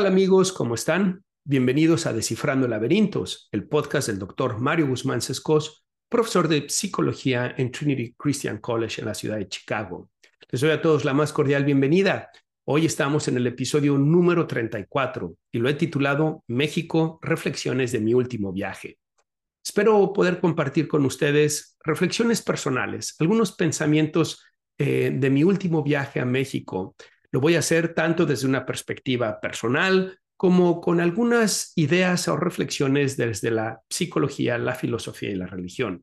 ¿Qué tal amigos? ¿Cómo están? Bienvenidos a Descifrando Laberintos, el podcast del doctor Mario Guzmán Sescos, profesor de psicología en Trinity Christian College en la ciudad de Chicago. Les doy a todos la más cordial bienvenida. Hoy estamos en el episodio número 34 y lo he titulado México, reflexiones de mi último viaje. Espero poder compartir con ustedes reflexiones personales, algunos pensamientos eh, de mi último viaje a México. Lo voy a hacer tanto desde una perspectiva personal como con algunas ideas o reflexiones desde la psicología, la filosofía y la religión.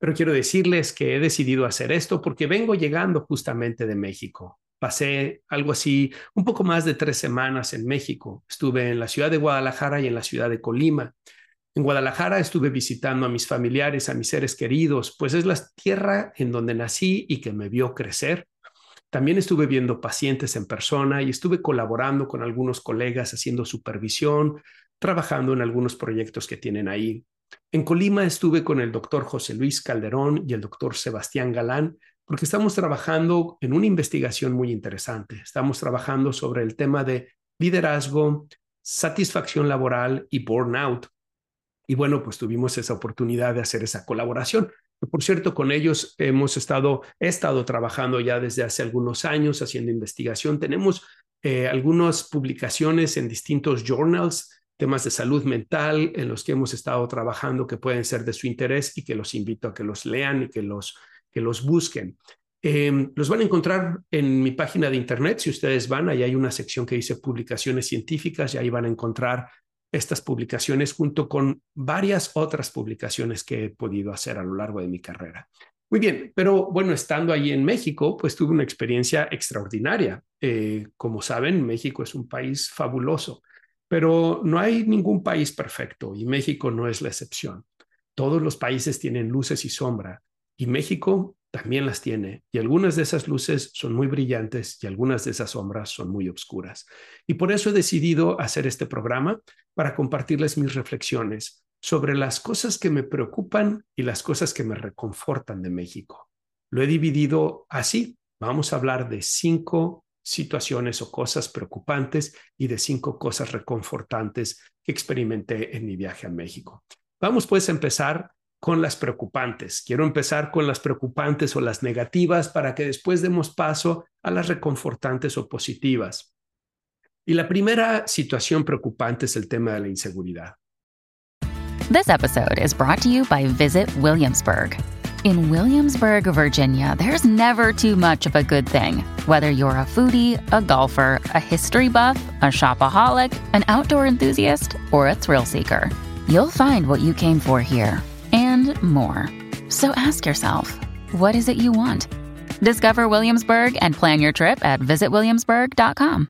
Pero quiero decirles que he decidido hacer esto porque vengo llegando justamente de México. Pasé algo así, un poco más de tres semanas en México. Estuve en la ciudad de Guadalajara y en la ciudad de Colima. En Guadalajara estuve visitando a mis familiares, a mis seres queridos, pues es la tierra en donde nací y que me vio crecer. También estuve viendo pacientes en persona y estuve colaborando con algunos colegas haciendo supervisión, trabajando en algunos proyectos que tienen ahí. En Colima estuve con el doctor José Luis Calderón y el doctor Sebastián Galán porque estamos trabajando en una investigación muy interesante. Estamos trabajando sobre el tema de liderazgo, satisfacción laboral y burnout. Y bueno, pues tuvimos esa oportunidad de hacer esa colaboración. Por cierto, con ellos hemos estado, he estado trabajando ya desde hace algunos años haciendo investigación. Tenemos eh, algunas publicaciones en distintos journals, temas de salud mental en los que hemos estado trabajando que pueden ser de su interés y que los invito a que los lean y que los, que los busquen. Em, los van a encontrar en mi página de internet. Si ustedes van, ahí hay una sección que dice publicaciones científicas y ahí van a encontrar estas publicaciones junto con varias otras publicaciones que he podido hacer a lo largo de mi carrera. Muy bien, pero bueno, estando ahí en México, pues tuve una experiencia extraordinaria. Eh, como saben, México es un país fabuloso, pero no hay ningún país perfecto y México no es la excepción. Todos los países tienen luces y sombra y México también las tiene y algunas de esas luces son muy brillantes y algunas de esas sombras son muy oscuras. Y por eso he decidido hacer este programa para compartirles mis reflexiones sobre las cosas que me preocupan y las cosas que me reconfortan de México. Lo he dividido así. Vamos a hablar de cinco situaciones o cosas preocupantes y de cinco cosas reconfortantes que experimenté en mi viaje a México. Vamos pues a empezar con las preocupantes. Quiero empezar con las preocupantes o las negativas para que después demos paso a las reconfortantes o positivas. Y la primera situación preocupante es el tema de la inseguridad. This episode is brought to you by Visit Williamsburg. In Williamsburg, Virginia, there's never too much of a good thing. Whether you're a foodie, a golfer, a history buff, a shopaholic, an outdoor enthusiast, or a thrill seeker, you'll find what you came for here more. So ask yourself, what is it you want? Discover Williamsburg and plan your trip at visitwilliamsburg.com.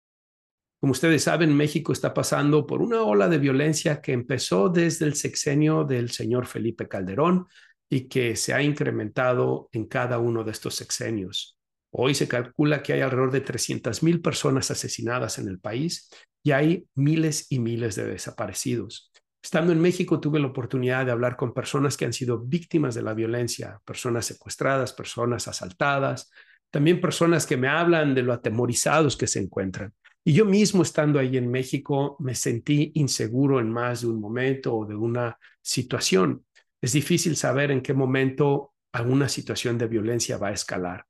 Como ustedes saben, México está pasando por una ola de violencia que empezó desde el sexenio del señor Felipe Calderón y que se ha incrementado en cada uno de estos sexenios. Hoy se calcula que hay alrededor de 300 mil personas asesinadas en el país y hay miles y miles de desaparecidos. Estando en México tuve la oportunidad de hablar con personas que han sido víctimas de la violencia, personas secuestradas, personas asaltadas, también personas que me hablan de lo atemorizados que se encuentran. Y yo mismo estando ahí en México me sentí inseguro en más de un momento o de una situación. Es difícil saber en qué momento alguna situación de violencia va a escalar.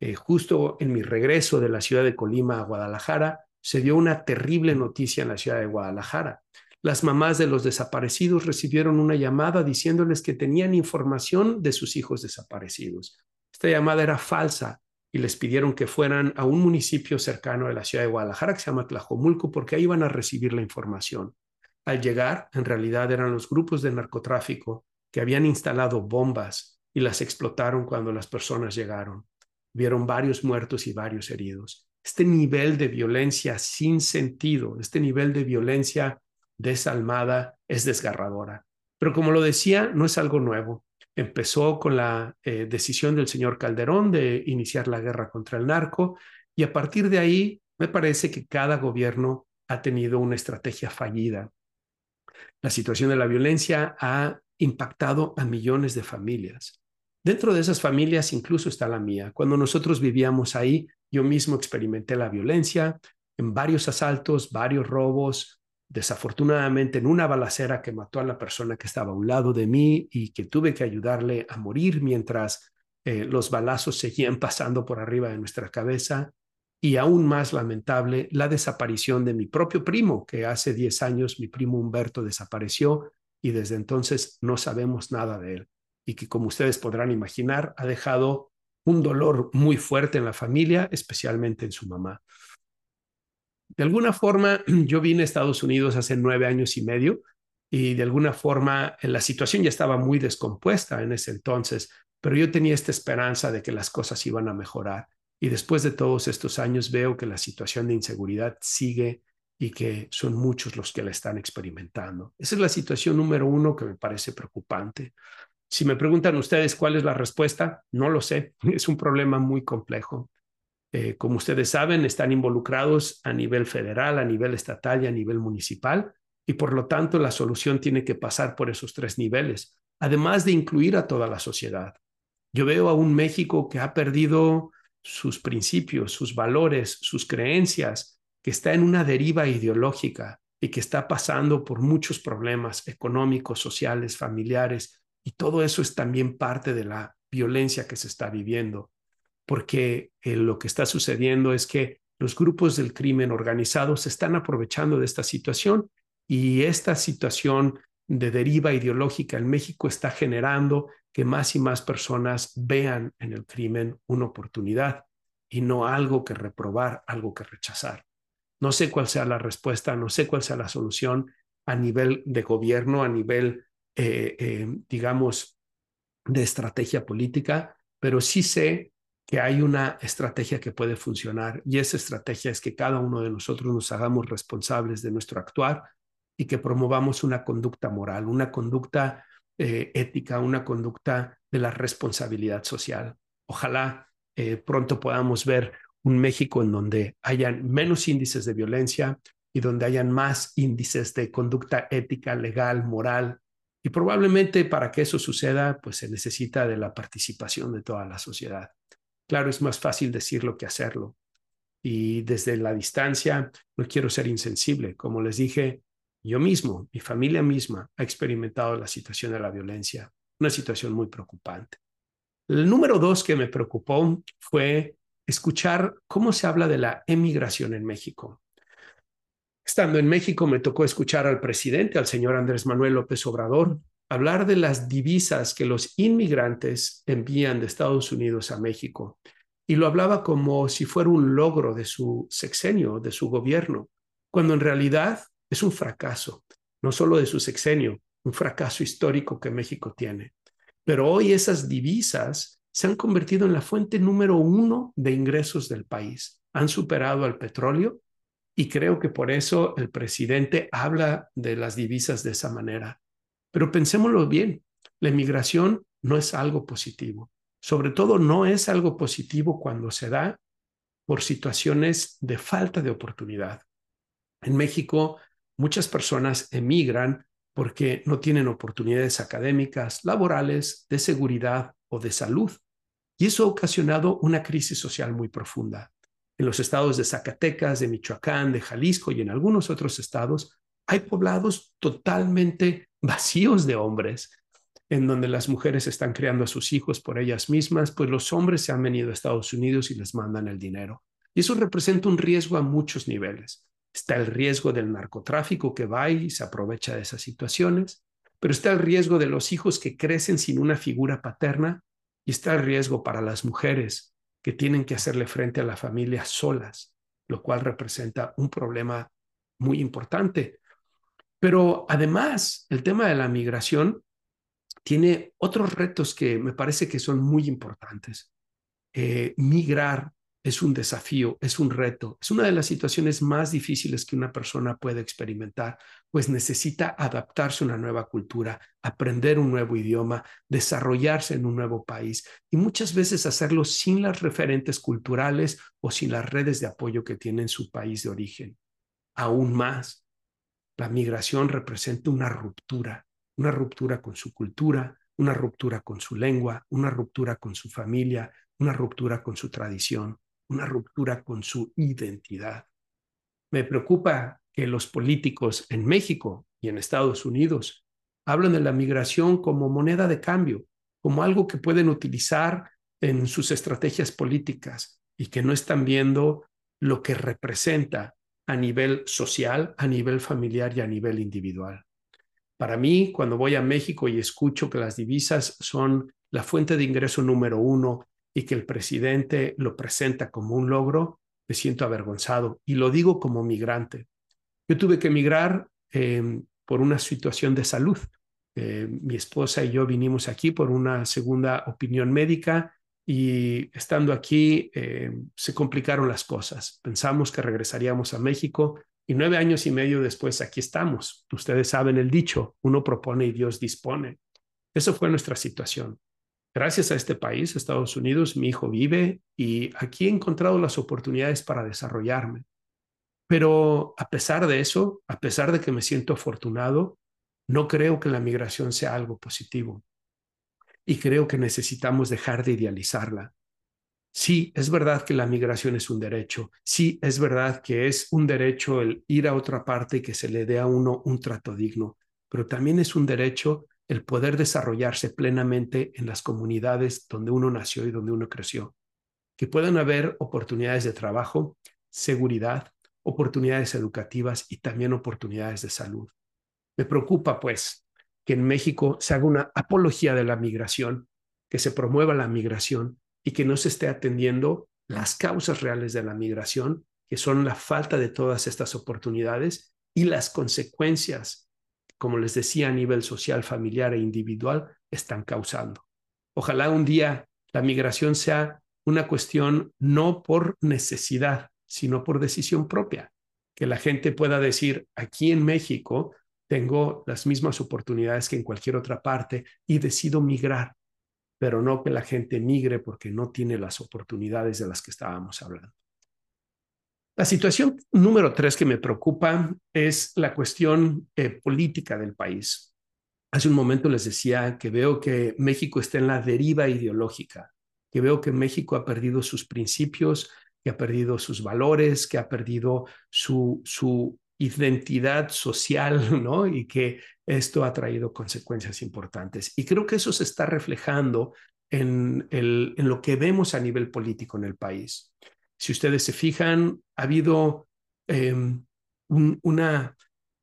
Eh, justo en mi regreso de la ciudad de Colima a Guadalajara, se dio una terrible noticia en la ciudad de Guadalajara. Las mamás de los desaparecidos recibieron una llamada diciéndoles que tenían información de sus hijos desaparecidos. Esta llamada era falsa y les pidieron que fueran a un municipio cercano de la ciudad de Guadalajara que se llama Tlajomulco porque ahí iban a recibir la información. Al llegar, en realidad eran los grupos de narcotráfico que habían instalado bombas y las explotaron cuando las personas llegaron. Vieron varios muertos y varios heridos. Este nivel de violencia sin sentido, este nivel de violencia desalmada, es desgarradora. Pero como lo decía, no es algo nuevo. Empezó con la eh, decisión del señor Calderón de iniciar la guerra contra el narco y a partir de ahí me parece que cada gobierno ha tenido una estrategia fallida. La situación de la violencia ha impactado a millones de familias. Dentro de esas familias incluso está la mía. Cuando nosotros vivíamos ahí, yo mismo experimenté la violencia, en varios asaltos, varios robos, desafortunadamente en una balacera que mató a la persona que estaba a un lado de mí y que tuve que ayudarle a morir mientras eh, los balazos seguían pasando por arriba de nuestra cabeza. Y aún más lamentable, la desaparición de mi propio primo, que hace 10 años mi primo Humberto desapareció y desde entonces no sabemos nada de él. Y que como ustedes podrán imaginar, ha dejado un dolor muy fuerte en la familia, especialmente en su mamá. De alguna forma, yo vine a Estados Unidos hace nueve años y medio y de alguna forma la situación ya estaba muy descompuesta en ese entonces, pero yo tenía esta esperanza de que las cosas iban a mejorar. Y después de todos estos años veo que la situación de inseguridad sigue y que son muchos los que la están experimentando. Esa es la situación número uno que me parece preocupante. Si me preguntan ustedes cuál es la respuesta, no lo sé. Es un problema muy complejo. Eh, como ustedes saben, están involucrados a nivel federal, a nivel estatal y a nivel municipal, y por lo tanto la solución tiene que pasar por esos tres niveles, además de incluir a toda la sociedad. Yo veo a un México que ha perdido sus principios, sus valores, sus creencias, que está en una deriva ideológica y que está pasando por muchos problemas económicos, sociales, familiares, y todo eso es también parte de la violencia que se está viviendo porque eh, lo que está sucediendo es que los grupos del crimen organizado se están aprovechando de esta situación y esta situación de deriva ideológica en México está generando que más y más personas vean en el crimen una oportunidad y no algo que reprobar, algo que rechazar. No sé cuál sea la respuesta, no sé cuál sea la solución a nivel de gobierno, a nivel, eh, eh, digamos, de estrategia política, pero sí sé que hay una estrategia que puede funcionar y esa estrategia es que cada uno de nosotros nos hagamos responsables de nuestro actuar y que promovamos una conducta moral, una conducta eh, ética, una conducta de la responsabilidad social. Ojalá eh, pronto podamos ver un México en donde hayan menos índices de violencia y donde hayan más índices de conducta ética, legal, moral. Y probablemente para que eso suceda, pues se necesita de la participación de toda la sociedad. Claro, es más fácil decirlo que hacerlo. Y desde la distancia, no quiero ser insensible. Como les dije, yo mismo, mi familia misma, ha experimentado la situación de la violencia, una situación muy preocupante. El número dos que me preocupó fue escuchar cómo se habla de la emigración en México. Estando en México, me tocó escuchar al presidente, al señor Andrés Manuel López Obrador, hablar de las divisas que los inmigrantes envían de Estados Unidos a México. Y lo hablaba como si fuera un logro de su sexenio, de su gobierno, cuando en realidad es un fracaso, no solo de su sexenio, un fracaso histórico que México tiene. Pero hoy esas divisas se han convertido en la fuente número uno de ingresos del país. Han superado al petróleo y creo que por eso el presidente habla de las divisas de esa manera. Pero pensémoslo bien, la emigración no es algo positivo. Sobre todo no es algo positivo cuando se da por situaciones de falta de oportunidad. En México, muchas personas emigran porque no tienen oportunidades académicas, laborales, de seguridad o de salud. Y eso ha ocasionado una crisis social muy profunda. En los estados de Zacatecas, de Michoacán, de Jalisco y en algunos otros estados, hay poblados totalmente vacíos de hombres, en donde las mujeres están criando a sus hijos por ellas mismas, pues los hombres se han venido a Estados Unidos y les mandan el dinero. Y eso representa un riesgo a muchos niveles. Está el riesgo del narcotráfico que va y se aprovecha de esas situaciones, pero está el riesgo de los hijos que crecen sin una figura paterna y está el riesgo para las mujeres que tienen que hacerle frente a la familia solas, lo cual representa un problema muy importante pero además, el tema de la migración tiene otros retos que me parece que son muy importantes. Eh, migrar es un desafío, es un reto, es una de las situaciones más difíciles que una persona puede experimentar, pues necesita adaptarse a una nueva cultura, aprender un nuevo idioma, desarrollarse en un nuevo país y muchas veces hacerlo sin las referentes culturales o sin las redes de apoyo que tiene en su país de origen. Aún más, la migración representa una ruptura, una ruptura con su cultura, una ruptura con su lengua, una ruptura con su familia, una ruptura con su tradición, una ruptura con su identidad. Me preocupa que los políticos en México y en Estados Unidos hablan de la migración como moneda de cambio, como algo que pueden utilizar en sus estrategias políticas y que no están viendo lo que representa a nivel social, a nivel familiar y a nivel individual. Para mí, cuando voy a México y escucho que las divisas son la fuente de ingreso número uno y que el presidente lo presenta como un logro, me siento avergonzado y lo digo como migrante. Yo tuve que emigrar em, por una situación de salud. Eh, mi esposa y yo vinimos aquí por una segunda opinión médica y estando aquí em, se complicaron las cosas. Pensamos que regresaríamos a México y nueve años y medio después aquí estamos. Ustedes saben el dicho, uno propone y Dios dispone. Eso fue nuestra situación. Gracias a este país, Estados Unidos, mi hijo vive y aquí he encontrado las oportunidades para desarrollarme. Pero a pesar de eso, a pesar de que me siento afortunado, no creo que la migración sea algo positivo. Y creo que necesitamos dejar de idealizarla. Sí, es verdad que la migración es un derecho. Sí, es verdad que es un derecho el ir a otra parte y que se le dé a uno un trato digno. Pero también es un derecho el poder desarrollarse plenamente en las comunidades donde uno nació y donde uno creció. Que puedan haber oportunidades de trabajo, seguridad, oportunidades educativas y también oportunidades de salud. Me preocupa, pues, que en México se haga una apología de la migración, que se promueva la migración y que no se esté atendiendo las causas reales de la migración, que son la falta de todas estas oportunidades y las consecuencias como les decía, a nivel social, familiar e individual, están causando. Ojalá un día la migración sea una cuestión no por necesidad, sino por decisión propia. Que la gente pueda decir, aquí en México tengo las mismas oportunidades que en cualquier otra parte y decido migrar, pero no que la gente migre porque no tiene las oportunidades de las que estábamos hablando. La situación número tres que me preocupa es la cuestión eh, política del país. Hace un momento les decía que veo que México está en la deriva ideológica, que veo que México ha perdido sus principios, que ha perdido sus valores, que ha perdido su, su identidad social, ¿no? Y que esto ha traído consecuencias importantes. Y creo que eso se está reflejando en, el, en lo que vemos a nivel político en el país. Si ustedes se fijan, ha habido em, una,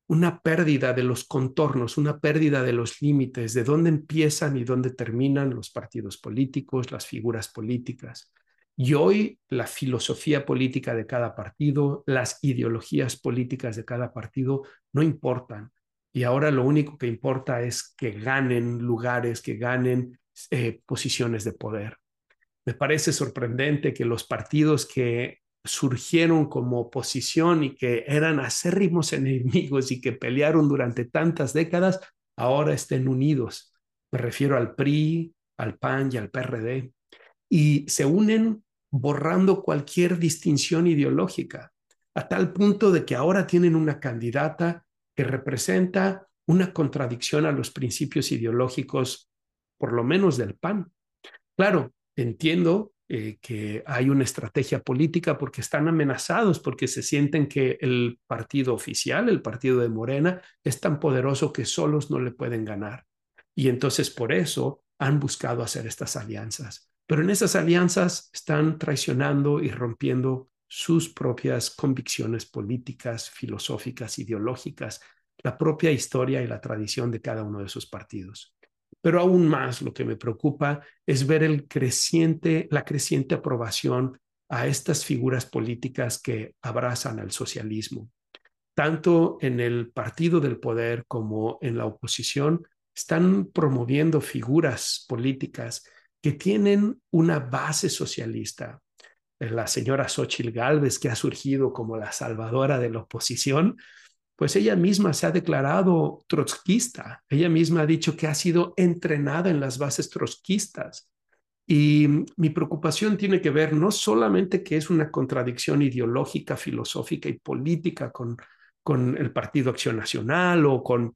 una pérdida de los contornos, una pérdida de los límites, de dónde empiezan y dónde terminan los partidos políticos, las figuras políticas. Y hoy la filosofía política de cada partido, las ideologías políticas de cada partido no importan. Y ahora lo único que importa es que ganen lugares, que ganen eh, posiciones de poder. Me parece sorprendente que los partidos que surgieron como oposición y que eran acérrimos enemigos y que pelearon durante tantas décadas, ahora estén unidos. Me refiero al PRI, al PAN y al PRD. Y se unen borrando cualquier distinción ideológica, a tal punto de que ahora tienen una candidata que representa una contradicción a los principios ideológicos, por lo menos del PAN. Claro, entiendo eh, que hay una estrategia política porque están amenazados, porque se sienten que el partido oficial, el partido de Morena, es tan poderoso que solos no le pueden ganar. Y entonces por eso han buscado hacer estas alianzas. Pero en esas alianzas están traicionando y rompiendo sus propias convicciones políticas, filosóficas, ideológicas, la propia historia y la tradición de cada uno de esos partidos. Pero aún más lo que me preocupa es ver la creciente aprobación a estas figuras políticas que abrazan al socialismo. Tanto en el partido del poder como en la oposición están promoviendo figuras políticas que tienen una base socialista. La señora Xochitl Gálvez, que ha surgido como la salvadora de la oposición, pues ella misma se ha declarado trotskista, ella misma ha dicho que ha sido entrenada en las bases trotskistas. Y mi preocupación tiene que ver no solamente que es una contradicción ideológica, filosófica y política con, con el Partido Acción Nacional o con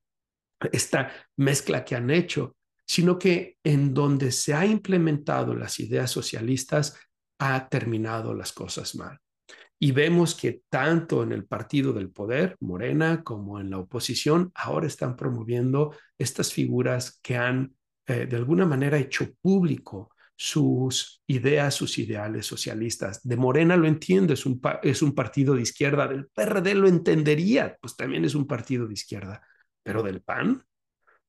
esta mezcla que han hecho, sino que en donde se ha implementado las ideas socialistas ha terminado las cosas mal. Y vemos que tanto en el partido del poder, Morena, como en la oposición, ahora están promoviendo estas figuras que han eh, de alguna manera hecho público sus ideas, sus ideales socialistas. De Morena lo entiendo, es un, es un partido de izquierda, del PRD lo entendería, pues también es un partido de izquierda, pero del PAN,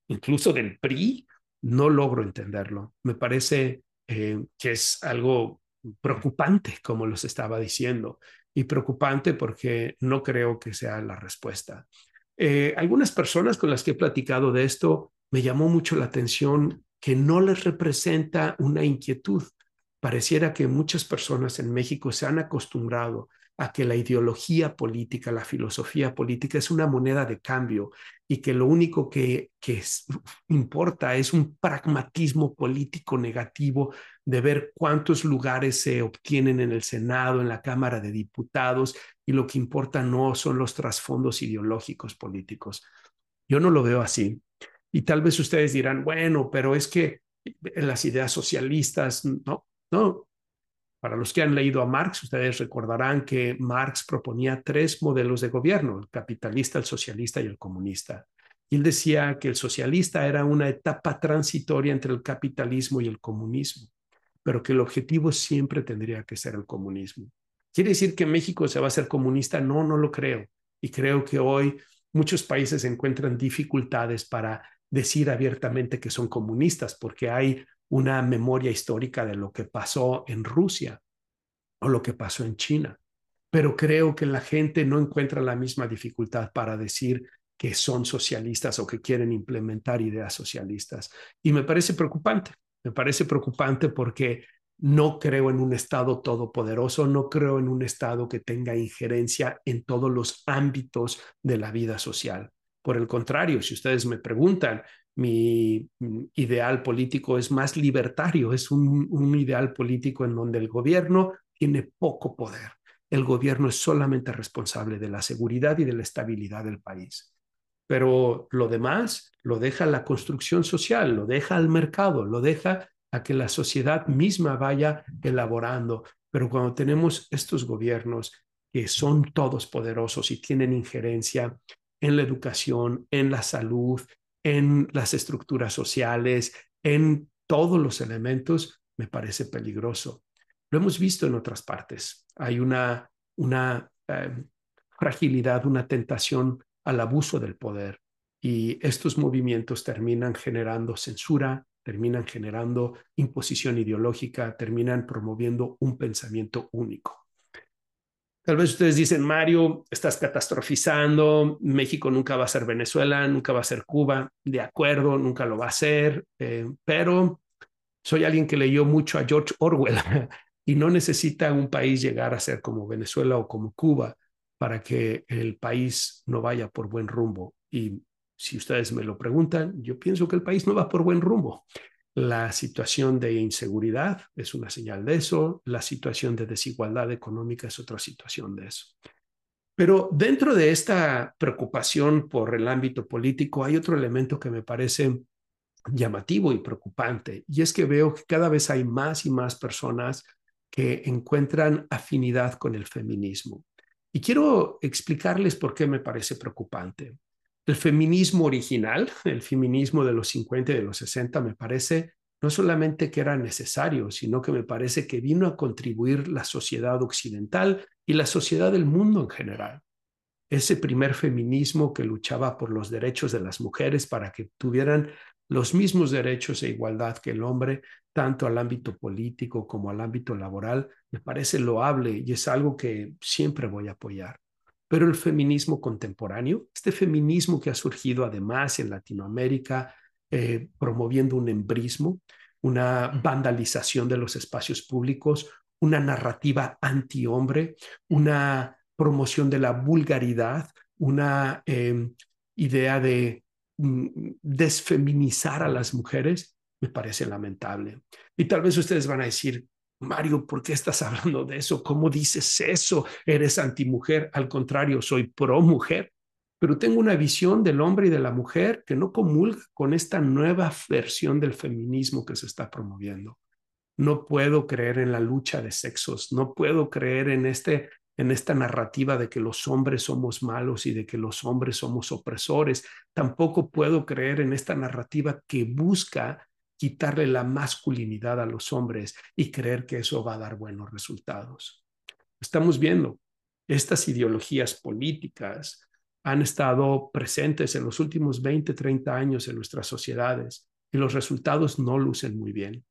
incluso del PRI, no logro entenderlo. Me parece eh, que es algo preocupante, como los estaba diciendo, y preocupante porque no creo que sea la respuesta. Eh, algunas personas con las que he platicado de esto me llamó mucho la atención que no les representa una inquietud. Pareciera que muchas personas en México se han acostumbrado a que la ideología política, la filosofía política es una moneda de cambio y que lo único que, importa es un pragmatismo político negativo de ver cuántos lugares se obtienen en el Senado, en la Cámara de Diputados, y lo que importa no son los trasfondos ideológicos políticos. Yo no lo veo así. Y tal vez ustedes dirán, bueno, pero es que las ideas socialistas, no, no, para los que han leído a Marx, ustedes recordarán que Marx proponía tres modelos de gobierno, el capitalista, el socialista y el comunista. Y él decía que el socialista era una etapa transitoria entre el capitalismo y el comunismo, pero que el objetivo siempre tendría que ser el comunismo. ¿Quiere decir que México se va a hacer comunista? No, no lo creo. Y creo que hoy muchos países encuentran dificultades para decir abiertamente que son comunistas, porque hay una memoria histórica de lo que pasó en Rusia o lo que pasó en China. Pero creo que la gente no encuentra la misma dificultad para decir que son socialistas o que quieren implementar ideas socialistas. Y me parece preocupante, me parece preocupante porque no creo en un Estado todopoderoso, no creo en un Estado que tenga injerencia en todos los ámbitos de la vida social. Por el contrario, si ustedes me preguntan, mi ideal político es más libertario, es un, ideal político en donde el gobierno tiene poco poder. El gobierno es solamente responsable de la seguridad y de la estabilidad del país. Pero lo demás lo deja la construcción social, lo deja al mercado, lo deja a que la sociedad misma vaya elaborando. Pero cuando tenemos estos gobiernos que son todos poderosos y tienen injerencia en la educación, en la salud, en las estructuras sociales, en todos los elementos, me parece peligroso. Lo hemos visto en otras partes. Hay una, eh, fragilidad, una tentación al abuso del poder y estos movimientos terminan generando censura, terminan generando imposición ideológica, terminan promoviendo un pensamiento único. Tal vez ustedes dicen, Mario, estás catastrofizando, México nunca va a ser Venezuela, nunca va a ser Cuba, de acuerdo, nunca lo va a ser, eh, pero soy alguien que leyó mucho a George Orwell y no necesita un país llegar a ser como Venezuela o como Cuba para que el país no vaya por buen rumbo. Y si ustedes me lo preguntan, yo pienso que el país no va por buen rumbo. La situación de inseguridad es una señal de eso, la situación de desigualdad económica es otra situación de eso. Pero dentro de esta preocupación por el ámbito político hay otro elemento que me parece llamativo y preocupante, y es que veo que cada vez hay más y más personas que encuentran afinidad con el feminismo. Y quiero explicarles por qué me parece preocupante. El feminismo original, el feminismo de los 50 y de los 60, me parece no solamente que era necesario, sino que me parece que vino a contribuir la sociedad occidental y la sociedad del mundo en general. Ese primer feminismo que luchaba por los derechos de las mujeres para que tuvieran los mismos derechos e igualdad que el hombre, tanto al ámbito político como al ámbito laboral, me parece loable y es algo que siempre voy a apoyar. Pero el feminismo contemporáneo, este feminismo que ha surgido además en Latinoamérica, eh, promoviendo un embrismo, una vandalización de los espacios públicos, una narrativa antihombre, una promoción de la vulgaridad, una em, idea de mm, desfeminizar a las mujeres, me parece lamentable. Y tal vez ustedes van a decir, Mario, ¿por qué estás hablando de eso? ¿Cómo dices eso? ¿Eres antimujer? Al contrario, soy pro mujer, pero tengo una visión del hombre y de la mujer que no comulga con esta nueva versión del feminismo que se está promoviendo. No puedo creer en la lucha de sexos, no puedo creer en este en esta narrativa de que los hombres somos malos y de que los hombres somos opresores. Tampoco puedo creer en esta narrativa que busca quitarle la masculinidad a los hombres y creer que eso va a dar buenos resultados. Estamos viendo, estas ideologías políticas han estado presentes en los últimos 20, 30 años en nuestras sociedades y los resultados no lucen muy bien.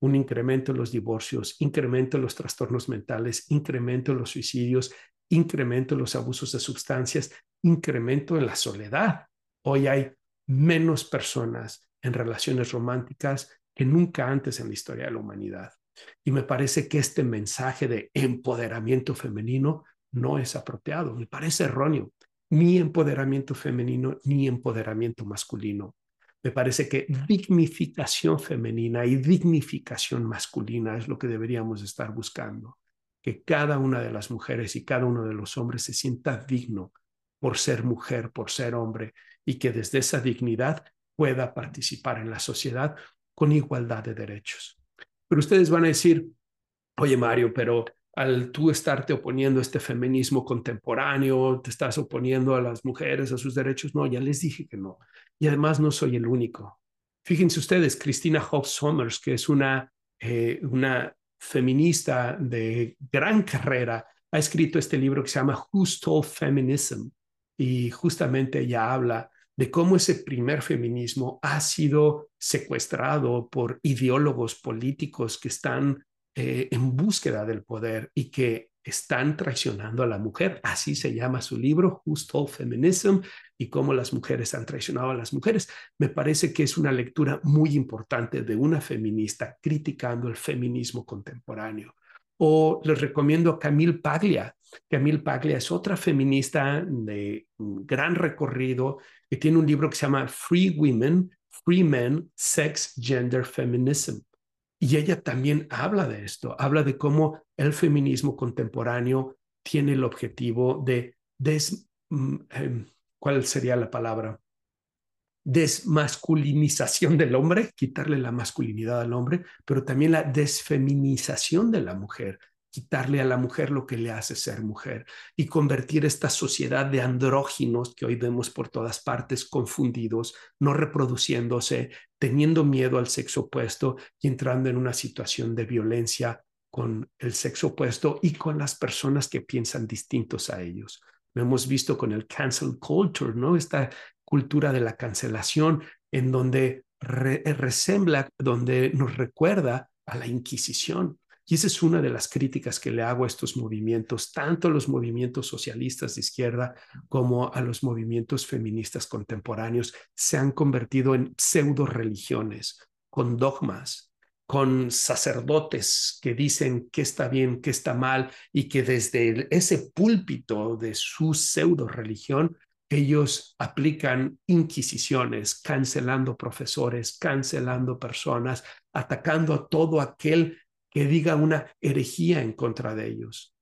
Un incremento en los divorcios, incremento en los trastornos mentales, incremento en los suicidios, incremento en los abusos de sustancias, incremento en la soledad. Hoy hay menos personas en relaciones románticas que nunca antes en la historia de la humanidad. Y me parece que este mensaje de empoderamiento femenino no es apropiado, me parece erróneo. Ni empoderamiento femenino ni empoderamiento masculino. Me parece que dignificación femenina y dignificación masculina es lo que deberíamos estar buscando. Que cada una de las mujeres y cada uno de los hombres se sienta digno por ser mujer, por ser hombre, y que desde esa dignidad pueda participar en la sociedad con igualdad de derechos. Pero ustedes van a decir, oye Mario, pero al tú estarte oponiendo a este feminismo contemporáneo, te estás oponiendo a las mujeres, a sus derechos. No, ya les dije que no. Y además no soy el único. Fíjense ustedes, Cristina Hobbs Summers, que es una, eh, una feminista de gran carrera, ha escrito este libro que se llama Who Stole Feminism. Y justamente ella habla de cómo ese primer feminismo ha sido secuestrado por ideólogos políticos que están eh, en búsqueda del poder y que están traicionando a la mujer. Así se llama su libro, Who Stole Feminism, y cómo las mujeres han traicionado a las mujeres. Me parece que es una lectura muy importante de una feminista criticando el feminismo contemporáneo. O les recomiendo a Camille Paglia. Camille Paglia es otra feminista de gran recorrido que tiene un libro que se llama Free Women, Free Men, Sex, Gender, Feminism. Y ella también habla de esto, habla de cómo el feminismo contemporáneo tiene el objetivo de des, mm, em, ¿cuál sería la palabra? Desmasculinización del hombre, quitarle la masculinidad al hombre, pero también la desfeminización de la mujer, quitarle a la mujer lo que le hace ser mujer y convertir esta sociedad de andróginos que hoy vemos por todas partes confundidos, no reproduciéndose, teniendo miedo al sexo opuesto y entrando en una situación de violencia con el sexo opuesto y con las personas que piensan distintos a ellos. Lo hemos visto con el cancel culture, ¿no? Esta cultura de la cancelación en donde resembla, donde nos recuerda a la Inquisición, y esa es una de las críticas que le hago a estos movimientos, tanto a los movimientos socialistas de izquierda como a los movimientos feministas contemporáneos. Se han convertido en pseudo religiones, con dogmas, con sacerdotes que dicen qué está bien, qué está mal, y que desde ese púlpito de su pseudo religión ellos aplican inquisiciones, cancelando profesores, cancelando personas, atacando a todo aquel que diga una herejía en contra de ellos.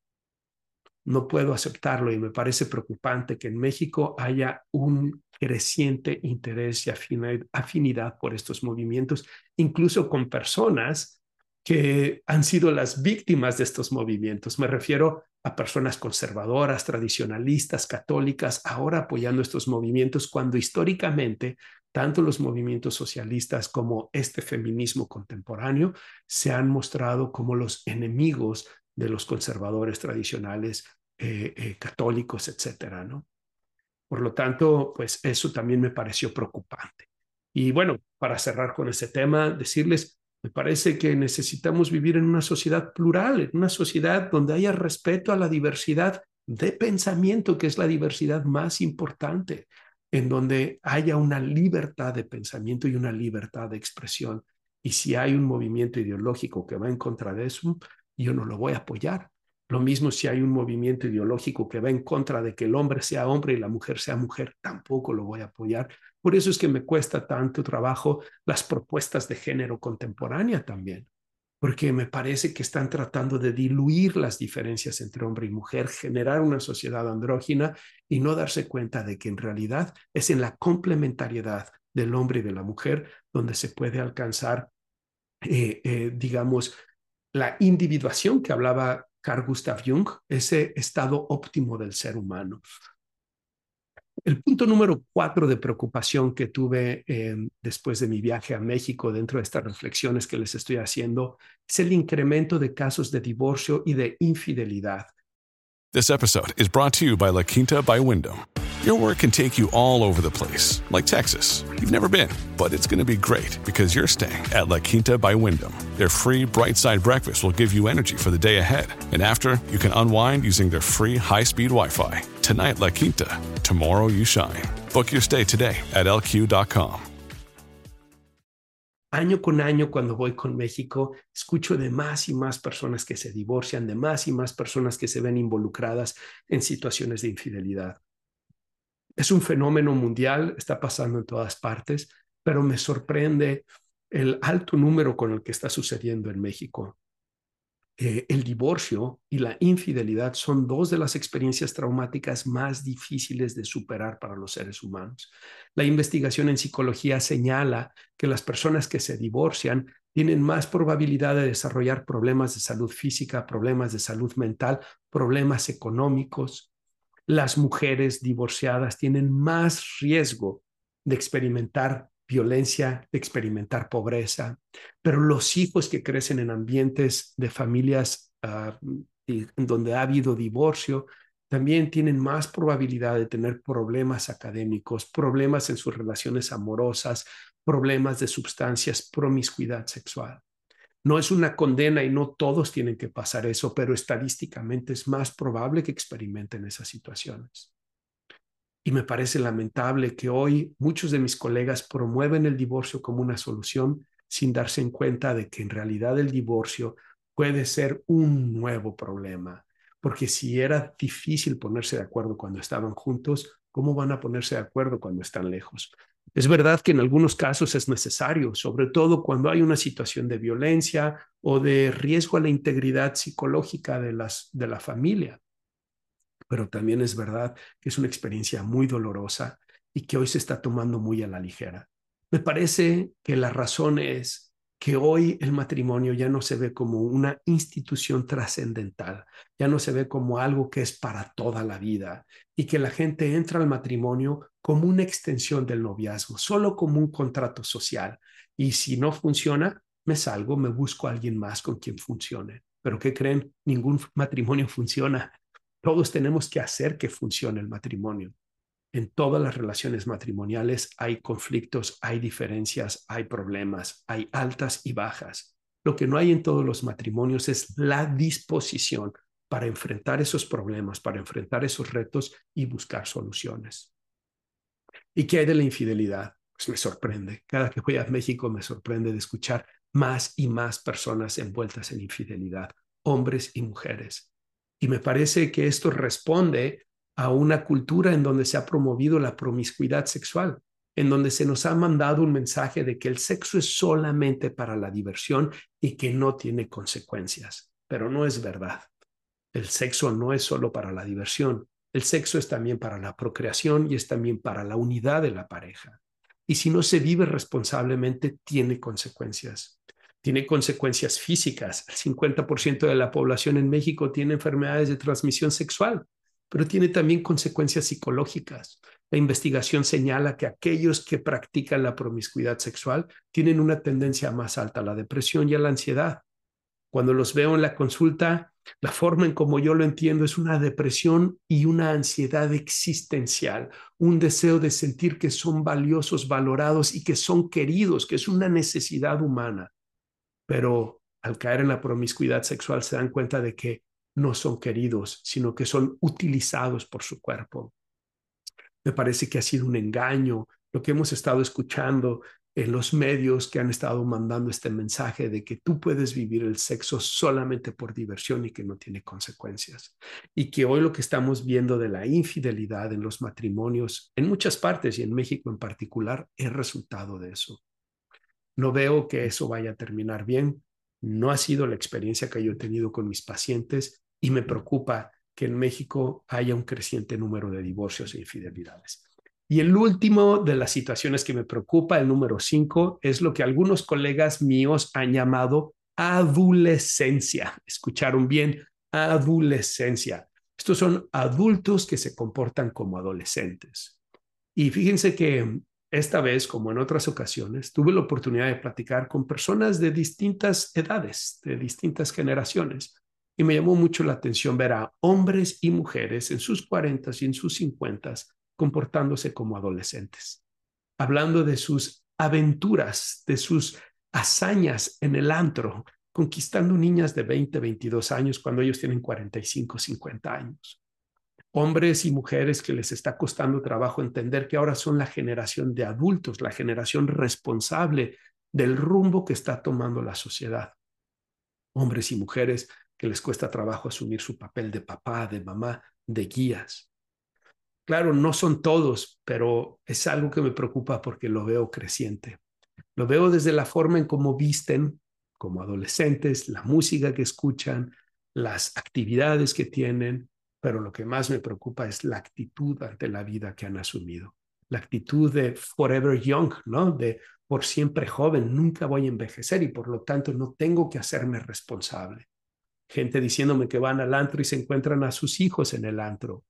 No puedo aceptarlo y me parece preocupante que en México haya un creciente interés y afinidad por estos movimientos, incluso con personas que han sido las víctimas de estos movimientos. Me refiero a personas conservadoras, tradicionalistas, católicas, ahora apoyando estos movimientos cuando históricamente tanto los movimientos socialistas como este feminismo contemporáneo se han mostrado como los enemigos de los conservadores tradicionales, eh, eh, católicos, etcétera, ¿no? Por lo tanto, pues eso también me pareció preocupante. Y bueno, para cerrar con ese tema, decirles, me parece que necesitamos vivir en una sociedad plural, en una sociedad donde haya respeto a la diversidad de pensamiento, que es la diversidad más importante en donde haya una libertad de pensamiento y una libertad de expresión. Y si hay un movimiento ideológico que va en contra de eso, yo no lo voy a apoyar. Lo mismo si hay un movimiento ideológico que va en contra de que el hombre sea hombre y la mujer sea mujer, tampoco lo voy a apoyar. Por eso es que me cuesta tanto trabajo las propuestas de género contemporánea también porque me parece que están tratando de diluir las diferencias entre hombre y mujer, generar una sociedad andrógina y no darse cuenta de que en realidad es en la complementariedad del hombre y de la mujer donde se puede alcanzar, eh, eh, digamos, la individuación que hablaba Carl Gustav Jung, ese estado óptimo del ser humano. El punto número cuatro de preocupación que tuve eh, después de mi viaje a México dentro de estas reflexiones que les estoy haciendo es el incremento de casos de divorcio y de infidelidad. This episode is brought to you by La Quinta by Wyndham. Your work can take you all over the place, like Texas. You've never been, but it's going to be great because you're staying at La Quinta by Wyndham. Their free bright side breakfast will give you energy for the day ahead. And after, you can unwind using their free high speed Wi Fi. Tonight, La Quinta. Tomorrow, you shine. Book your stay today at lq.com. Año con año, cuando voy con México, escucho de más y más personas que se divorcian, de más y más personas que se ven involucradas en situaciones de infidelidad. Es un fenómeno mundial, está pasando en todas partes, pero me sorprende el alto número con el que está sucediendo en México. Eh, el divorcio y la infidelidad son dos de las experiencias traumáticas más difíciles de superar para los seres humanos. La investigación en psicología señala que las personas que se divorcian tienen más probabilidad de desarrollar problemas de salud física, problemas de salud mental, problemas económicos, las mujeres divorciadas tienen más riesgo de experimentar violencia, de experimentar pobreza, pero los hijos que crecen en ambientes de familias uh, donde ha habido divorcio también tienen más probabilidad de tener problemas académicos, problemas en sus relaciones amorosas, problemas de sustancias, promiscuidad sexual. No es una condena y no todos tienen que pasar eso, pero estadísticamente es más probable que experimenten esas situaciones. Y me parece lamentable que hoy muchos de mis colegas promueven el divorcio como una solución sin darse en cuenta de que en realidad el divorcio puede ser un nuevo problema. Porque si era difícil ponerse de acuerdo cuando estaban juntos, ¿cómo van a ponerse de acuerdo cuando están lejos? Es verdad que en algunos casos es necesario, sobre todo cuando hay una situación de violencia o de riesgo a la integridad psicológica de, las, de la familia. Pero también es verdad que es una experiencia muy dolorosa y que hoy se está tomando muy a la ligera. Me parece que la razón es que hoy el matrimonio ya no se ve como una institución trascendental, ya no se ve como algo que es para toda la vida y que la gente entra al matrimonio como una extensión del noviazgo, solo como un contrato social. Y si no funciona, me salgo, me busco a alguien más con quien funcione. Pero ¿qué creen? Ningún matrimonio funciona. Todos tenemos que hacer que funcione el matrimonio en todas las relaciones matrimoniales hay conflictos, hay diferencias, hay problemas, hay altas y bajas. Lo que no hay en todos los matrimonios es la disposición para enfrentar esos problemas, para enfrentar esos retos y buscar soluciones. ¿Y qué hay de la infidelidad? Pues me sorprende. Cada que voy a México me sorprende de escuchar más y más personas envueltas en infidelidad, hombres y mujeres. Y me parece que esto responde a una cultura en donde se ha promovido la promiscuidad sexual, en donde se nos ha mandado un mensaje de que el sexo es solamente para la diversión y que no tiene consecuencias. Pero no es verdad. El sexo no es solo para la diversión. El sexo es también para la procreación y es también para la unidad de la pareja. Y si no se vive responsablemente, tiene consecuencias. Tiene consecuencias físicas. El 50% de la población en México tiene enfermedades de transmisión sexual pero tiene también consecuencias psicológicas. La investigación señala que aquellos que practican la promiscuidad sexual tienen una tendencia más alta a la depresión y a la ansiedad. Cuando los veo en la consulta, la forma en como yo lo entiendo es una depresión y una ansiedad existencial, un deseo de sentir que son valiosos, valorados y que son queridos, que es una necesidad humana. Pero al caer en la promiscuidad sexual se dan cuenta de que no son queridos, sino que son utilizados por su cuerpo. Me parece que ha sido un engaño lo que hemos estado escuchando en los medios que han estado mandando este mensaje de que tú puedes vivir el sexo solamente por diversión y que no tiene consecuencias. Y que hoy lo que estamos viendo de la infidelidad en los matrimonios, en muchas partes y en México en particular, es resultado de eso. No veo que eso vaya a terminar bien. No ha sido la experiencia que yo he tenido con mis pacientes y me preocupa que en México haya un creciente número de divorcios e infidelidades. Y el último de las situaciones que me preocupa, el número cinco, es lo que algunos colegas míos han llamado adolescencia. Escucharon bien, adolescencia. Estos son adultos que se comportan como adolescentes. Y fíjense que esta vez, como en otras ocasiones, tuve la oportunidad de platicar con personas de distintas edades, de distintas generaciones. Y me llamó mucho la atención ver a hombres y mujeres en sus 40 y en sus 50 comportándose como adolescentes, hablando de sus aventuras, de sus hazañas en el antro, conquistando niñas de 20, 22 años cuando ellos tienen 45, 50 años. Hombres y mujeres que les está costando trabajo entender que ahora son la generación de adultos, la generación responsable del rumbo que está tomando la sociedad. Hombres y mujeres que les cuesta trabajo asumir su papel de papá, de mamá, de guías. Claro, no son todos, pero es algo que me preocupa porque lo veo creciente. Lo veo desde la forma en cómo visten como adolescentes, la música que escuchan, las actividades que tienen, pero lo que más me preocupa es la actitud ante la vida que han asumido. La actitud de forever young, ¿no? De por siempre joven, nunca voy a envejecer y por lo tanto no tengo que hacerme responsable. Gente diciéndome que van al antro y se encuentran a sus hijos en el antro.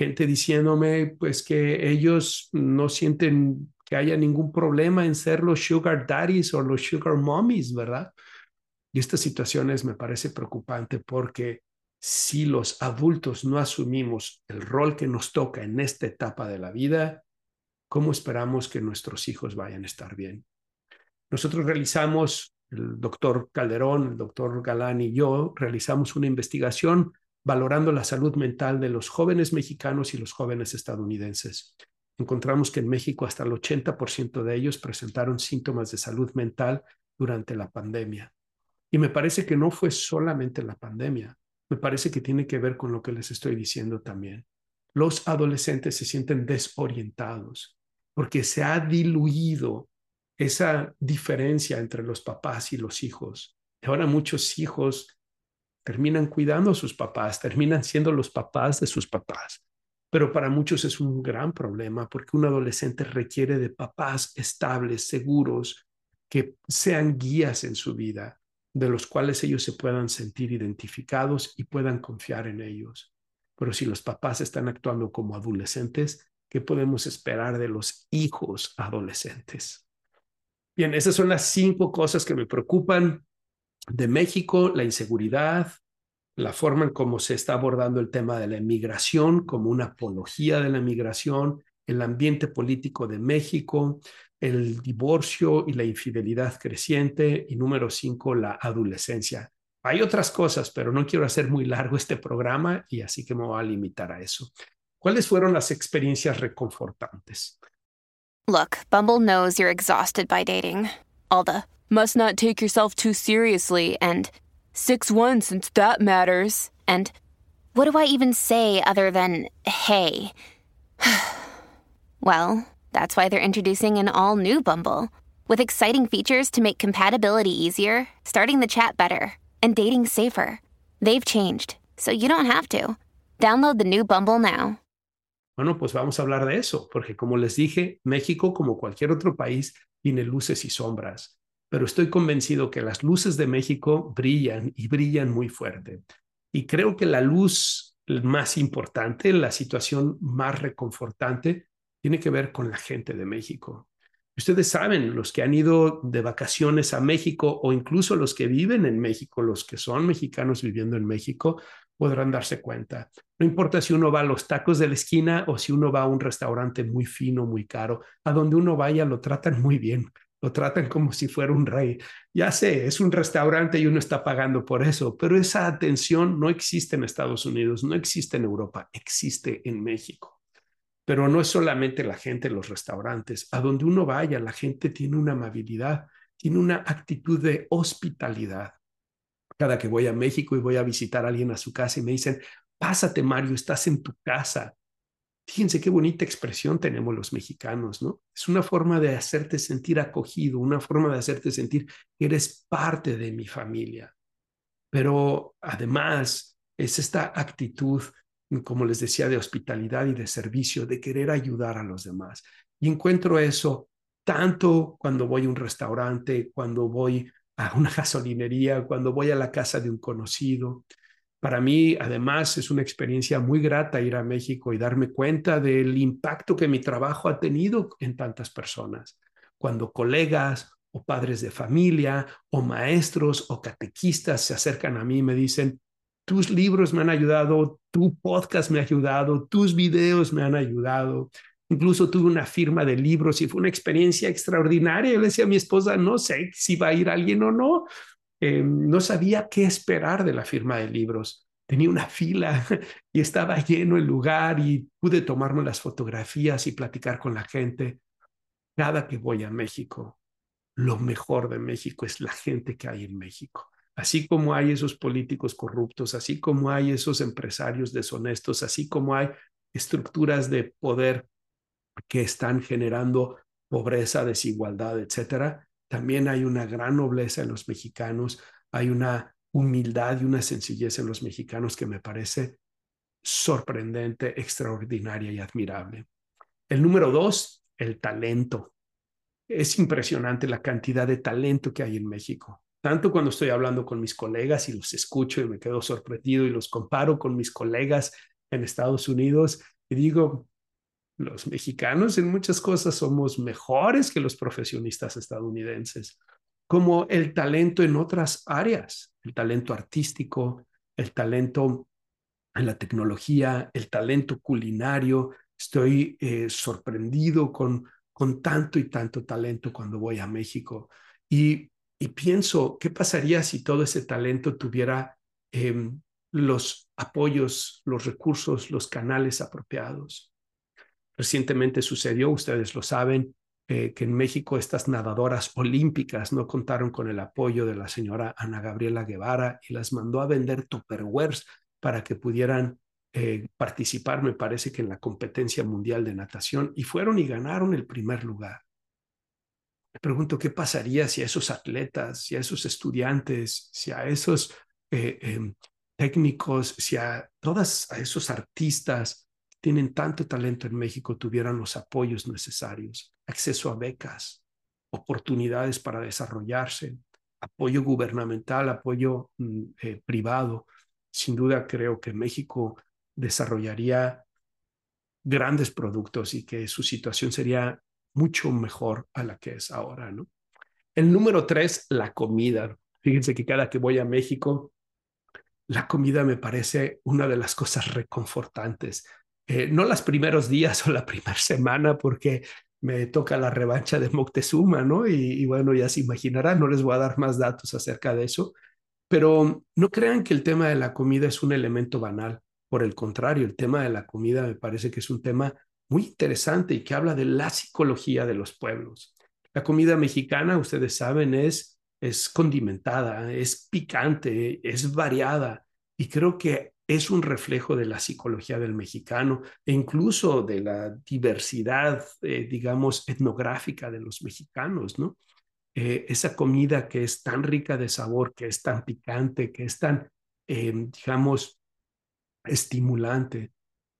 Gente diciéndome pues que ellos no sienten que haya ningún problema en ser los sugar daddies o los sugar mommies, ¿verdad? Y esta situación me parece preocupante porque si los adultos no asumimos el rol que nos toca en esta etapa de la vida, ¿cómo esperamos que nuestros hijos vayan a estar bien? Nosotros realizamos, el doctor Calderón, el doctor Galán y yo, realizamos una investigación valorando la salud mental de los jóvenes mexicanos y los jóvenes estadounidenses encontramos que en México hasta el 80% de ellos presentaron síntomas de salud mental durante la pandemia. Y me parece que no fue solamente la pandemia, me parece que tiene que ver con lo que les estoy diciendo también. Los adolescentes se sienten desorientados porque se ha diluido esa diferencia entre los papás y los hijos. Y ahora muchos hijos terminan cuidando a sus papás, terminan siendo los papás de sus papás pero para muchos es un gran problema porque un adolescente requiere de papás estables, seguros, que sean guías en su vida, de los cuales ellos se puedan sentir identificados y puedan confiar en ellos. Pero si los papás están actuando como adolescentes, ¿qué podemos esperar de los hijos adolescentes? Bien, esas son las cinco cosas que me preocupan de México, la inseguridad, la forma en cómo se está abordando el tema de la inmigración como una apología de la migración, el ambiente político de México, el divorcio y la infidelidad creciente y número cinco, la adolescencia. Hay otras cosas, pero no quiero hacer muy largo este programa y así que me voy a limitar a eso. ¿Cuáles fueron las experiencias reconfortantes? Look, Bumble knows you're exhausted by dating. All the must not take yourself too seriously and 6-1 since that matters. And what do I even say other than hey? well, that's why they're introducing an all new Bumble with exciting features to make compatibility easier, starting the chat better, and dating safer. They've changed, so you don't have to. Download the new Bumble now. Bueno, pues vamos a hablar de eso, porque como les dije, México, como cualquier otro país, tiene luces y sombras. Pero estoy convencido que las luces de México brillan y brillan muy fuerte. Y creo que la luz más importante, la situación más reconfortante, tiene que ver con la gente de México. Ustedes saben, los que han ido de vacaciones a México o incluso los que viven en México, los que son mexicanos viviendo en México, podrán darse cuenta. No importa si uno va a los tacos de la esquina o si uno va a un restaurante muy fino, muy caro, a donde uno vaya lo tratan muy bien lo tratan como si fuera un rey. Ya sé, es un restaurante y uno está pagando por eso, pero esa atención no existe en Estados Unidos, no existe en Europa, existe en México. Pero no es solamente la gente en los restaurantes. A donde uno vaya, la gente tiene una amabilidad, tiene una actitud de hospitalidad. Cada que voy a México y voy a visitar a alguien a su casa y me dicen, pásate Mario, estás en tu casa, Fíjense qué bonita expresión tenemos los mexicanos, ¿no? Es una forma de hacerte sentir acogido, una forma de hacerte sentir que eres parte de mi familia. Pero además es esta actitud, como les decía, de hospitalidad y de servicio, de querer ayudar a los demás. Y encuentro eso tanto cuando voy a un restaurante, cuando voy a una gasolinería, cuando voy a la casa de un conocido. Para mí, además, es una experiencia muy grata ir a México y darme cuenta del impacto que mi trabajo ha tenido en tantas personas. Cuando colegas o padres de familia o maestros o catequistas se acercan a mí y me dicen, tus libros me han ayudado, tu podcast me ha ayudado, tus videos me han ayudado. Incluso tuve una firma de libros y fue una experiencia extraordinaria. Yo le decía a mi esposa, no sé si va a ir alguien o no. Eh, no sabía qué esperar de la firma de libros. Tenía una fila y estaba lleno el lugar y pude tomarme las fotografías y platicar con la gente. Cada que voy a México, lo mejor de México es la gente que hay en México. Así como hay esos políticos corruptos, así como hay esos empresarios deshonestos, así como hay estructuras de poder que están generando pobreza, desigualdad, etcétera, también hay una gran nobleza en los mexicanos, hay una humildad y una sencillez en los mexicanos que me parece sorprendente, extraordinaria y admirable. El número dos, el talento. Es impresionante la cantidad de talento que hay en México. Tanto cuando estoy hablando con mis colegas y los escucho y me quedo sorprendido y los comparo con mis colegas en Estados Unidos y digo, los mexicanos en muchas cosas somos mejores que los profesionistas estadounidenses, como el talento en otras áreas, el talento artístico, el talento en la tecnología, el talento culinario. Estoy eh, sorprendido con, con tanto y tanto talento cuando voy a México. Y, y pienso, ¿qué pasaría si todo ese talento tuviera em, los apoyos, los recursos, los canales apropiados? Recientemente sucedió, ustedes lo saben, que en México estas nadadoras olímpicas no contaron con el apoyo de la señora Ana Gabriela Guevara y las mandó a vender tupperwares para que pudieran eh, participar, me parece que en la competencia mundial de natación, y fueron y ganaron el primer lugar. Me pregunto qué pasaría si a esos atletas, si a esos estudiantes, si a esos eh, em, técnicos, si a todos esos artistas tienen tanto talento en México tuvieran los apoyos necesarios, acceso a becas, oportunidades para desarrollarse, apoyo gubernamental, apoyo mm, eh, privado. Sin duda creo que México desarrollaría grandes productos y que su situación sería mucho mejor a la que es ahora, ¿no? El número tres, la comida. Fíjense que cada que voy a México, la comida me parece una de las cosas reconfortantes. Eh, no los primeros días o la primera semana, porque me toca la revancha de Moctezuma, ¿no? Y, bueno, ya se imaginarán, no les voy a dar más datos acerca de eso, pero no crean que el tema de la comida es un elemento banal. Por el contrario, el tema de la comida me parece que es un tema muy interesante y que habla de la psicología de los pueblos. La comida mexicana, ustedes saben, es, es condimentada, es picante, es variada y creo que es un reflejo de la psicología del mexicano e incluso de la diversidad, eh, digamos, etnográfica de los mexicanos, ¿no? Eh, esa comida que es tan rica de sabor, que es tan picante, que es tan, em, digamos, estimulante,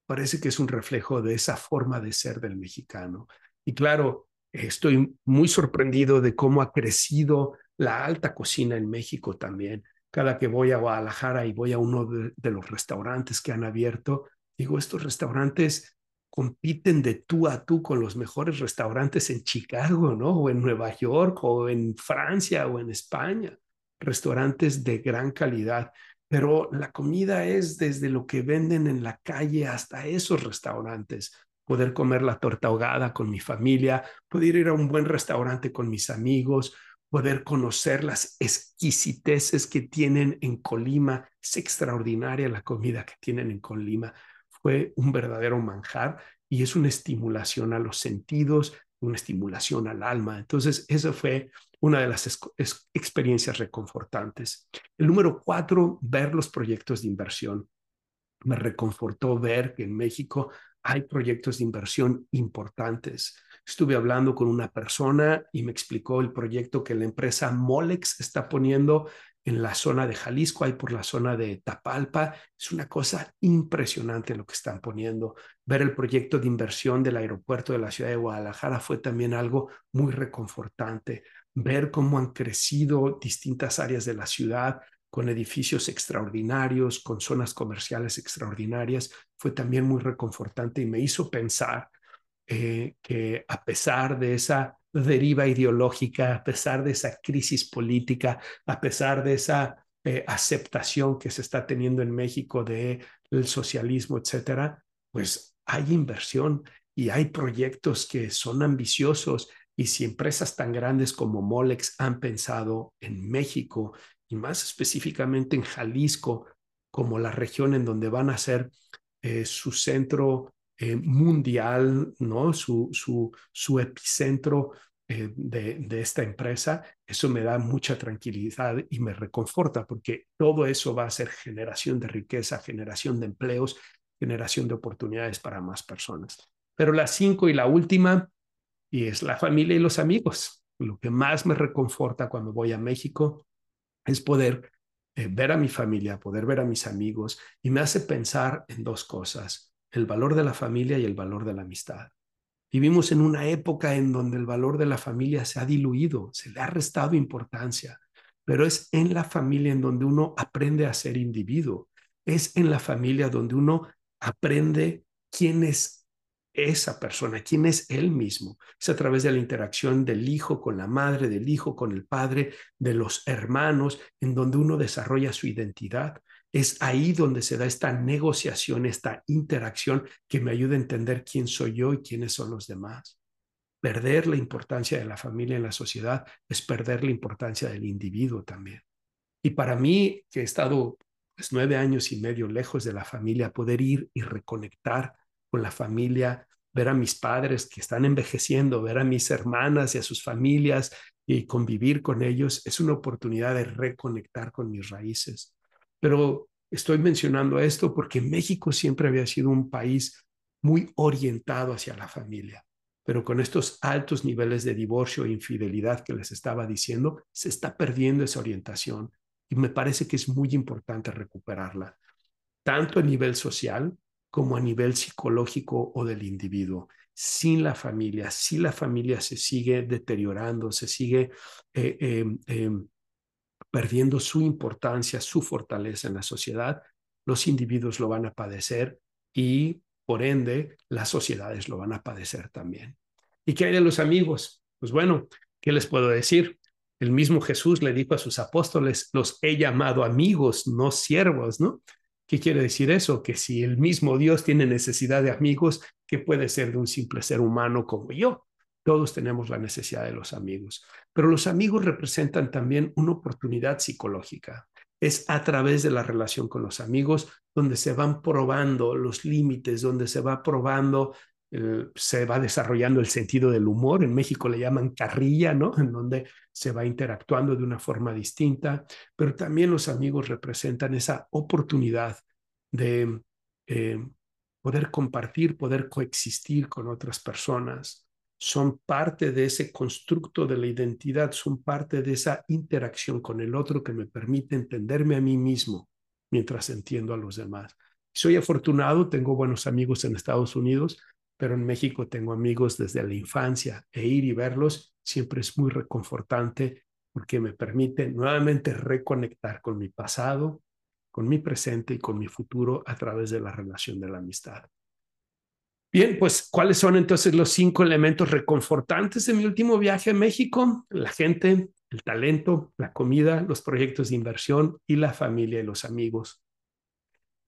parece que es un reflejo de esa forma de ser del mexicano. Y claro, estoy muy sorprendido de cómo ha crecido la alta cocina en México también cada que voy a Guadalajara y voy a uno de, los restaurantes que han abierto, digo, estos restaurantes compiten de tú a tú con los mejores restaurantes en Chicago, ¿no? O en Nueva York, o en Francia, o en España. Restaurantes de gran calidad. Pero la comida es desde lo que venden en la calle hasta esos restaurantes. Poder comer la torta ahogada con mi familia, poder ir a un buen restaurante con mis amigos, poder conocer las exquisiteces que tienen en Colima. Es extraordinaria la comida que tienen en Colima. Fue un verdadero manjar y es una estimulación a los sentidos, una estimulación al alma. Entonces, esa fue una de las experiencias reconfortantes. El número cuatro, ver los proyectos de inversión. Me reconfortó ver que en México hay proyectos de inversión importantes. Estuve hablando con una persona y me explicó el proyecto que la empresa Molex está poniendo en la zona de Jalisco, ahí por la zona de Tapalpa. Es una cosa impresionante lo que están poniendo. Ver el proyecto de inversión del aeropuerto de la ciudad de Guadalajara fue también algo muy reconfortante. Ver cómo han crecido distintas áreas de la ciudad, con edificios extraordinarios, con zonas comerciales extraordinarias, fue también muy reconfortante y me hizo pensar eh, que a pesar de esa deriva ideológica, a pesar de esa crisis política, a pesar de esa eh, aceptación que se está teniendo en México del socialismo, etcétera, pues hay inversión y hay proyectos que son ambiciosos. Y si empresas tan grandes como Molex han pensado en México y más específicamente en Jalisco, como la región en donde van a ser eh, su centro eh, mundial, ¿no? su, su, su epicentro eh, de, de, esta empresa, eso me da mucha tranquilidad y me reconforta porque todo eso va a ser generación de riqueza, generación de empleos, generación de oportunidades para más personas. Pero la cinco y la última, y es la familia y los amigos. Lo que más me reconforta cuando voy a México es poder eh, ver a mi familia, poder ver a mis amigos y me hace pensar en dos cosas, el valor de la familia y el valor de la amistad. Vivimos en una época en donde el valor de la familia se ha diluido, se le ha restado importancia, pero es en la familia en donde uno aprende a ser individuo, es en la familia donde uno aprende quién es esa persona, quién es él mismo. Es a través de la interacción del hijo con la madre, del hijo con el padre, de los hermanos, en donde uno desarrolla su identidad. Es ahí donde se da esta negociación, esta interacción que me ayuda a entender quién soy yo y quiénes son los demás. Perder la importancia de la familia en la sociedad es perder la importancia del individuo también. Y para mí, que he estado pues, nueve años y medio lejos de la familia, poder ir y reconectar con la familia, ver a mis padres que están envejeciendo, ver a mis hermanas y a sus familias y convivir con ellos, es una oportunidad de reconectar con mis raíces. Pero estoy mencionando esto porque México siempre había sido un país muy orientado hacia la familia, pero con estos altos niveles de divorcio e infidelidad que les estaba diciendo, se está perdiendo esa orientación y me parece que es muy importante recuperarla, tanto a nivel social como a nivel psicológico o del individuo. Sin la familia, si la familia se sigue deteriorando, se sigue eh, em, em, perdiendo su importancia, su fortaleza en la sociedad, los individuos lo van a padecer y por ende las sociedades lo van a padecer también. ¿Y qué hay de los amigos? Pues bueno, ¿qué les puedo decir? El mismo Jesús le dijo a sus apóstoles, los he llamado amigos, no siervos, ¿no? ¿Qué quiere decir eso? Que si el mismo Dios tiene necesidad de amigos, ¿qué puede ser de un simple ser humano como yo? Todos tenemos la necesidad de los amigos, pero los amigos representan también una oportunidad psicológica. Es a través de la relación con los amigos donde se van probando los límites, donde se va probando se va desarrollando el sentido del humor. En México le llaman carrilla, ¿no? En donde se va interactuando de una forma distinta, pero también los amigos representan esa oportunidad de eh, poder compartir, poder coexistir con otras personas. Son parte de ese constructo de la identidad, son parte de esa interacción con el otro que me permite entenderme a mí mismo mientras entiendo a los demás. Soy afortunado, tengo buenos amigos en Estados Unidos, pero en México tengo amigos desde la infancia e ir y verlos siempre es muy reconfortante porque me permite nuevamente reconectar con mi pasado, con mi presente y con mi futuro a través de la relación de la amistad. Bien, pues, ¿cuáles son entonces los cinco elementos reconfortantes de mi último viaje a México? La gente, el talento, la comida, los proyectos de inversión y la familia y los amigos.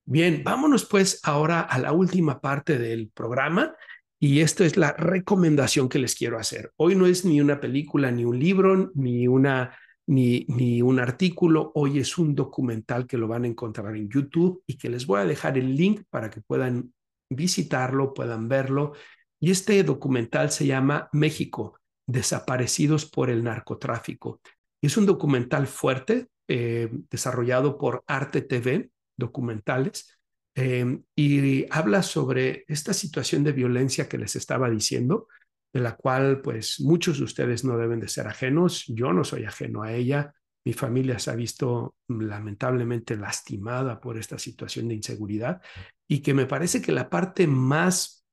Bien, vámonos pues ahora a la última parte del programa y esta es la recomendación que les quiero hacer. Hoy no es ni una película, ni un libro, ni una ni, ni un artículo. Hoy es un documental que lo van a encontrar en YouTube y que les voy a dejar el link para que puedan visitarlo, puedan verlo. Y este documental se llama México, desaparecidos por el narcotráfico. Es un documental fuerte eh, desarrollado por Arte TV documentales em, y habla sobre esta situación de violencia que les estaba diciendo, de la cual pues muchos de ustedes no deben de ser ajenos, yo no soy ajeno a ella, mi familia se ha visto lamentablemente lastimada por esta situación de inseguridad y que me parece que la parte más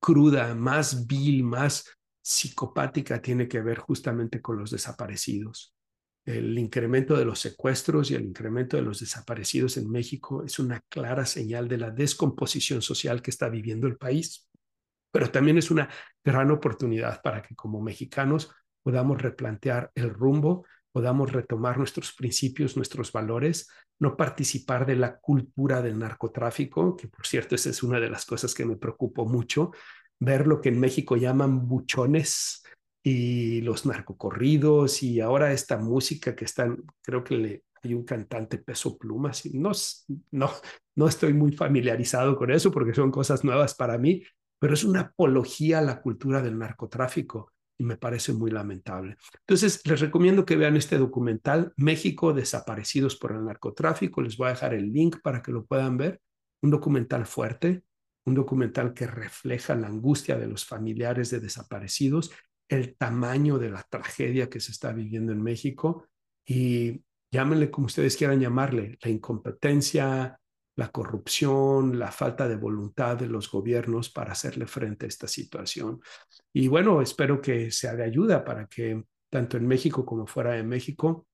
cruda, más vil, más psicopática tiene que ver justamente con los desaparecidos. el incremento de los secuestros y el incremento de los desaparecidos en México es una clara señal de la descomposición social que está viviendo el país, pero también es una gran oportunidad para que como mexicanos podamos replantear el rumbo, podamos retomar nuestros principios, nuestros valores, no participar de la cultura del narcotráfico, que por cierto esa es una de las cosas que me preocupó mucho, ver lo que en México llaman buchones, y los narcocorridos y ahora esta música que están, creo que hay un cantante peso pluma, no, no, no estoy muy familiarizado con eso porque son cosas nuevas para mí, pero es una apología a la cultura del narcotráfico y me parece muy lamentable. Entonces, les recomiendo que vean este documental, México desaparecidos por el narcotráfico. Les voy a dejar el link para que lo puedan ver. Un documental fuerte, un documental que refleja la angustia de los familiares de desaparecidos el tamaño de la tragedia que se está viviendo en México y llámenle como ustedes quieran llamarle, la incompetencia, la corrupción, la falta de voluntad de los gobiernos para hacerle frente a esta situación. Y bueno, espero que sea de ayuda para que tanto en México como fuera de México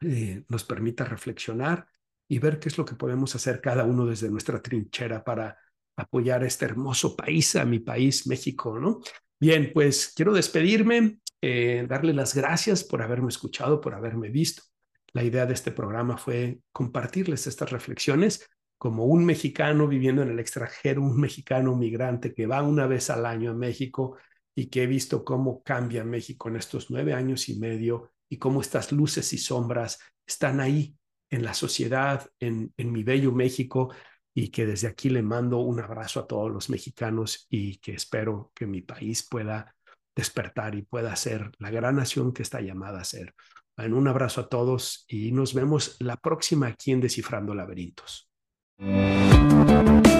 eh, nos permita reflexionar y ver qué es lo que podemos hacer cada uno desde nuestra trinchera para apoyar a este hermoso país, a mi país, México, ¿no? Bien, pues quiero despedirme, eh, darle las gracias por haberme escuchado, por haberme visto. La idea de este programa fue compartirles estas reflexiones como un mexicano viviendo en el extranjero, un mexicano migrante que va una vez al año a México y que he visto cómo cambia México en estos nueve años y medio y cómo estas luces y sombras están ahí en la sociedad, en, mi bello México, y que desde aquí le mando un abrazo a todos los mexicanos y que espero que mi país pueda despertar y pueda ser la gran nación que está llamada a ser. En un abrazo a todos y nos vemos la próxima aquí en Descifrando Laberintos. Música